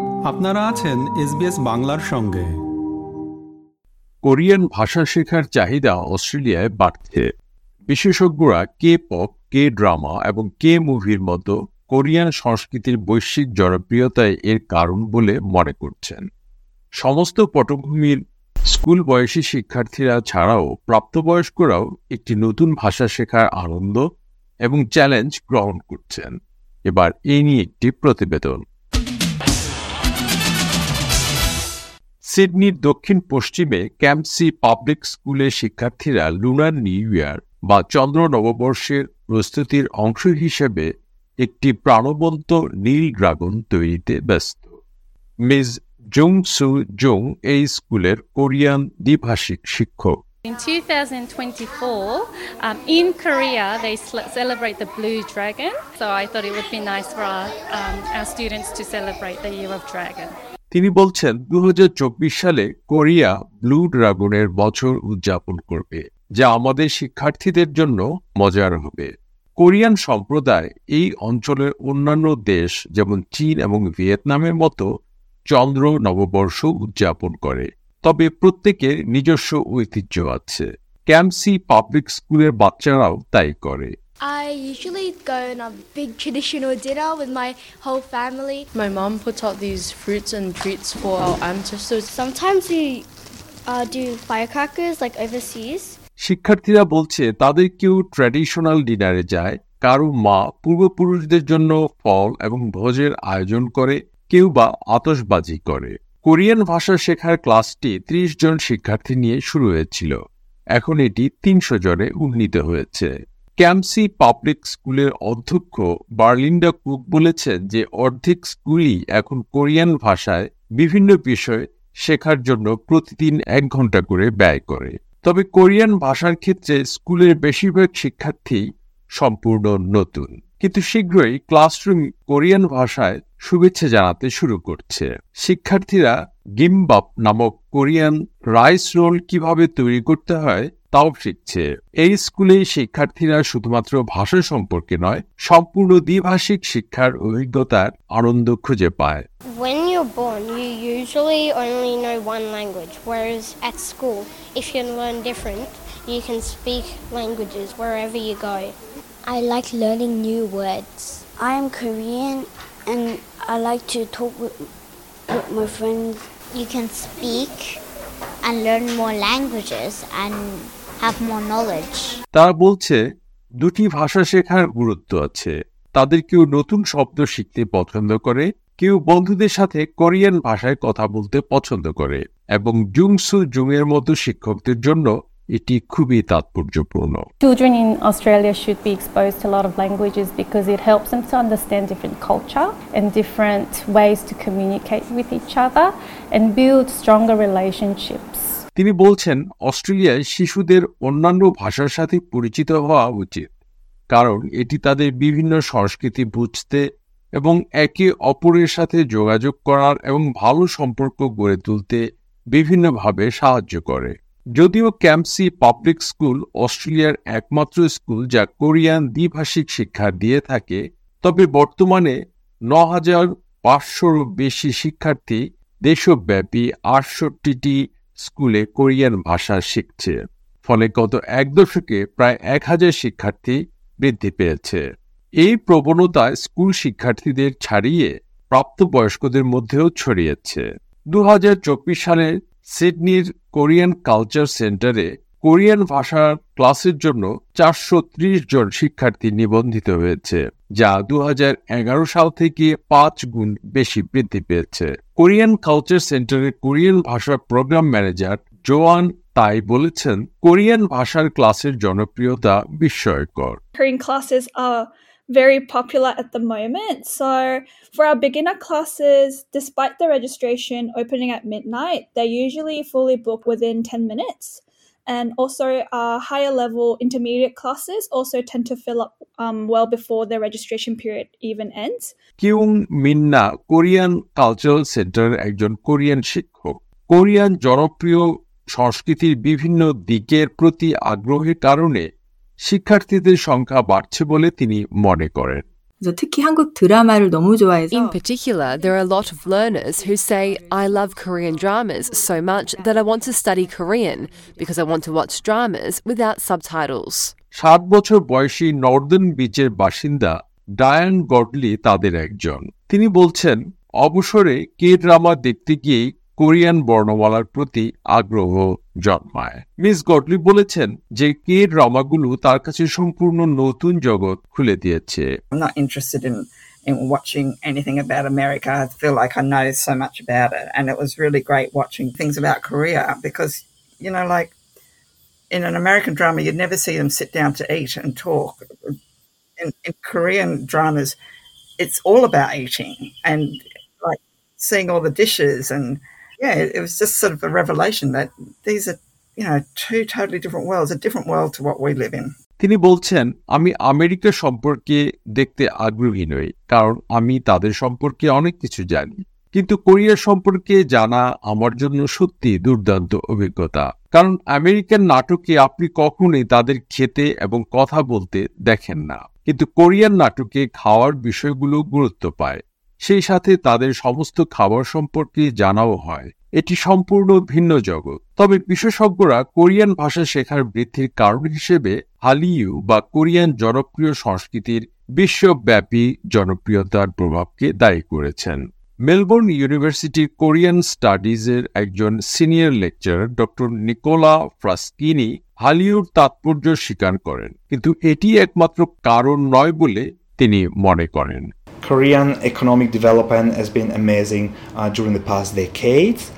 আপনারা আছেন এসবিএস বাংলার সঙ্গে। কোরিয়ান ভাষা শেখার চাহিদা অস্ট্রেলিয়ায় বাড়ছে। বিশেষজ্ঞরা কে পপ কে ড্রামা এবং কে মুভির মতো কোরিয়ান সংস্কৃতির বৈশ্বিক জনপ্রিয়তায় এর কারণ বলে মনে করছেন। সমস্ত পটভূমির স্কুল বয়সী শিক্ষার্থীরা ছাড়াও প্রাপ্তবয়স্করাও একটি নতুন ভাষা শেখার আনন্দ এবং চ্যালেঞ্জ গ্রহণ করছেন। এবার এই নিয়ে একটি প্রতিবেদন। সিডনির দক্ষিণ পশ্চিমে ক্যাম্পসি পাবলিক স্কুলের শিক্ষার্থীরা লুনার নিউ ইয়ার বা চন্দ্র নববর্ষের প্রস্তুতির অংশ হিসেবে একটি প্রাণবন্ত নীল ড্রাগন তৈরিতে ব্যস্ত মিস জুং সু জুং এই স্কুলের কোরিয়ান দ্বিভাষিক শিক্ষক In 2024, um, in Korea, they celebrate the Blue Dragon. So I thought it would be nice for our, um, our students to celebrate the Year of Dragon. তিনি বলছেন দু হাজার চব্বিশ সালে কোরিয়া ব্লু ড্রাগনের বছর উদযাপন করবে, যা আমাদের শিক্ষার্থীদের জন্য মজার হবে। কোরিয়ান সম্প্রদায় এই অঞ্চলের অন্যান্য দেশ, যেমন চীন এবং ভিয়েতনামের মতো, চন্দ্র নববর্ষ উদযাপন করে। তবে প্রত্যেকের নিজস্ব ঐতিহ্য আছে। ক্যাম্পসি পাবলিক স্কুলের বাচ্চারাও তাই করে। I usually go on a big traditional dinner with my whole family. My mom puts out these fruits and treats for our ancestors. Sometimes we uh, do firecrackers like overseas. শিক্ষার্থীরা বলছে তাদের কেউ traditional ডিনারে যায় কারও মা পূর্বপুরুষদের জন্য ফল এবং ভোজের আয়োজন করে কেউ বা আতশবাজি করে কোরিয়ান ভাষা শেখার ক্লাসটি ত্রিশ জন শিক্ষার্থী নিয়ে শুরু হয়েছিল এখন এটি তিনশো জনে উন্নীত হয়েছে ক্যাম্পসি পাবলিক স্কুলের অধ্যক্ষ বার্লিন্ডা কুক বলেছেন যে অর্ধেক স্কুলই এখন কোরিয়ান ভাষায় বিভিন্ন বিষয় শেখার জন্য প্রতিদিন এক ঘণ্টা করে ব্যয় করে। তবে কোরিয়ান ভাষার ক্ষেত্রে স্কুলের বেশিরভাগ শিক্ষার্থী সম্পূর্ণ নতুন। কিন্তু শীঘ্রই ক্লাসরুম কোরিয়ান ভাষায় শুভেচ্ছা জানাতে শুরু করছে। শিক্ষার্থীরা গিমবাপ নামক কোরিয়ান রাইস রোল কীভাবে তৈরি করতে হয় তাও শিখছে এই স্কুলে শিক্ষার্থীরা শুধুমাত্র ভাষা সম্পর্কে নয় সম্পূর্ণ দ্বিভাষিক শিক্ষার অভিজ্ঞতার আনন্দ খুঁজে পায় When you're born, you usually only know one language, whereas at school, if you learn different, you can speak languages wherever you go. I like learning new words. I am Korean and I like to talk with, with my friends. You can speak and learn more languages and have more knowledge. তারা বলছে দুটি ভাষা শেখার গুরুত্ব আছে তাদের কেউ নতুন শব্দ শিখতে পছন্দ করে কেউ বন্ধুদের সাথে কোরিয়ান ভাষায় কথা বলতে পছন্দ করে এবং জুংসু জুংয়ের মতো শিক্ষকদের জন্য এটি খুবই তাৎপর্যপূর্ণ Children in Australia should be exposed to a lot of languages because it helps them to understand different culture and different ways to communicate with each other and build stronger relationships. তিনি বলছেন, অস্ট্রেলিয়ায় শিশুদের অন্যান্য ভাষার সাথে পরিচিত হওয়া উচিত, কারণ এটি তাদের বিভিন্ন সংস্কৃতি বুঝতে এবং একে অপরের সাথে যোগাযোগ করার এবং ভালো সম্পর্ক গড়ে তুলতে বিভিন্নভাবে সাহায্য করে। যদিও ক্যাম্পসি পাবলিক স্কুল অস্ট্রেলিয়ার একমাত্র স্কুল যা কোরিয়ান দ্বিভাষিক শিক্ষা দিয়ে থাকে, তবে বর্তমানে ন হাজার পাঁচশোরও বেশি শিক্ষার্থী দেশব্যাপী আটষট্টিটি স্কুলে কোরিয়ান ভাষা শিখছে। ফলে গত এক দশকে প্রায় এক হাজার শিক্ষার্থী বৃদ্ধি পেয়েছে। এই প্রবণতা স্কুল শিক্ষার্থীদের ছাড়িয়ে প্রাপ্তবয়স্কদের মধ্যেও ছড়িয়েছে। দু হাজার চব্বিশ সালে সিডনির কোরিয়ান কালচার সেন্টারে কোরিয়ান ভাষার ক্লাসের জন্য চারশো ত্রিশ জন শিক্ষার্থী নিবন্ধিত হয়েছে যা দু সাল থেকে পাঁচ গুণ বেশি বৃদ্ধি পেয়েছে কোরিয়ান কালচার সেন্টারের কোরিয়ান ভাষার প্রোগ্রাম ম্যানেজার জোয়ান তাই বলেছেন কোরিয়ান ভাষার ক্লাসের জনপ্রিয়তা বিস্ময়কর very popular at the moment. So, for our beginner classes, despite the registration opening at midnight, they're usually fully booked within 10 minutes. And also, our higher level intermediate classes also tend to fill up um, well before the registration period even ends. Kyung Minna Korean cultural centre একজন Korean শিক্ষক Korean জনপ্রিয় সংস্কৃতির বিভিন্ন দিকের প্রতি আগ্রহের কারণে শিক্ষার্থীদের সংখ্যা বাড়ছে বলে তিনি মনে করেন 그래서 특히 한국 드라마를 너무 좋아해서 In particular, there are a lot of learners who say, I love Korean dramas so much that I want to study Korean because I want to watch dramas without subtitles. সাত বছর বয়সী নর্দার্ন বিচের বাসিন্দা ডায়ান godly তাদের একজন তিনি বলছেন অবসরে কে ড্রামা দেখতে গিয়ে কোরিয়ান বর্ণমালার প্রতি আগ্রহ জন্মায় মিস গডলি বলেছেন যে কে ড্রামাগুলো তার কাছে সম্পূর্ণ নতুন জগৎ খুলে দিয়েছে I'm not interested in in watching anything about America. I feel like I know so much about it, and it was really great watching things about Korea because you know, like in an American drama, you'd never see them sit down to eat and talk. In, in Korean dramas, it's all about eating and like seeing all the dishes and yeah, it, was just sort of a revelation that these are you know two totally different worlds, a different world to what we live in. তিনি বলছেন আমি America সম্পর্কে দেখতে আগ্রহী নই কারণ আমি তাদের সম্পর্কে অনেক কিছু জানি। কিন্তু কোরিয়া সম্পর্কে জানা আমার জন্য সত্যি দুর্দান্ত অভিজ্ঞতা। কারণ আমেরিকান নাটকে আপনি কখনোই তাদের খেতে এবং কথা বলতে দেখেন না। কিন্তু কোরিয়ান নাটকে খাওয়ার বিষয়গুলো গুরুত্ব পায়। সেই সাথে তাদের সমস্ত খাবার সম্পর্কে জানাও হয়। এটি সম্পূর্ণ ভিন্ন জগৎ। তবে বিশেষজ্ঞরা কোরিয়ান ভাষা শেখার বৃদ্ধির কারণ হিসেবে হালিউ বা কোরিয়ান জনপ্রিয় সংস্কৃতির বিশ্বব্যাপী জনপ্রিয়তার প্রভাবকে দায়ী করেছেন। মেলবোর্ন ইউনিভার্সিটির কোরিয়ান স্টাডিজের একজন senior lecturer doctor Nicola Fraschini হালিউর তাৎপর্য স্বীকার করেন, কিন্তু এটি একমাত্র কারণ নয় বলে তিনি মনে করেন। Korean economic development has been amazing uh, during the past decades,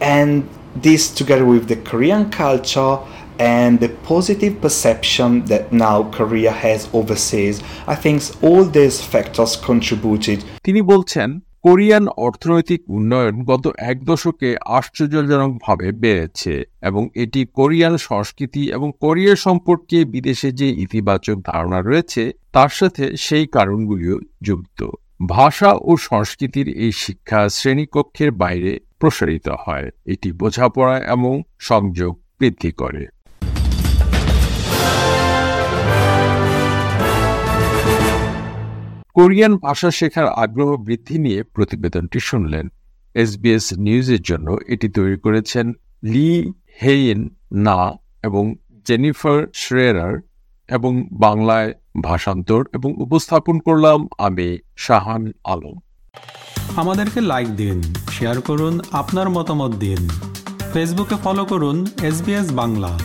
and this, together with the Korean culture and the positive perception that now Korea has overseas, I think all these factors contributed. তিনি বলছেন Korean অর্থনৈতিক উন্নয়ন গত এক দশকে আশ্চর্যজনকভাবে বেড়েছে এবং এটি কোরিয়ান সংস্কৃতি এবং কোরিয়া সম্পর্কে বিদেশে যে ইতিবাচক ধারণা রয়েছে, তার সাথে সেই কারণগুলিও যুক্ত। ভাষা ও সংস্কৃতির এই শিক্ষা শ্রেণীকক্ষের বাইরে প্রসারিত হয়। এটি বোঝাপড়া এবং সংযোগ বৃদ্ধি করে। কোরিয়ান ভাষা শেখার আগ্রহ বৃদ্ধি নিয়ে প্রতিবেদনটি শুনলেন। এসবিএস নিউজের জন্য এটি তৈরি করেছেন লি হেইন না এবং জেনিফার শ্রেয়ার এবং বাংলায় ভাষান্তর এবং উপস্থাপন করলাম আমি শাহান আলম। আমাদেরকে লাইক দিন শেয়ার করুন, আপনার মতামত দিন। ফেসবুকে ফলো করুন এস বাংলা।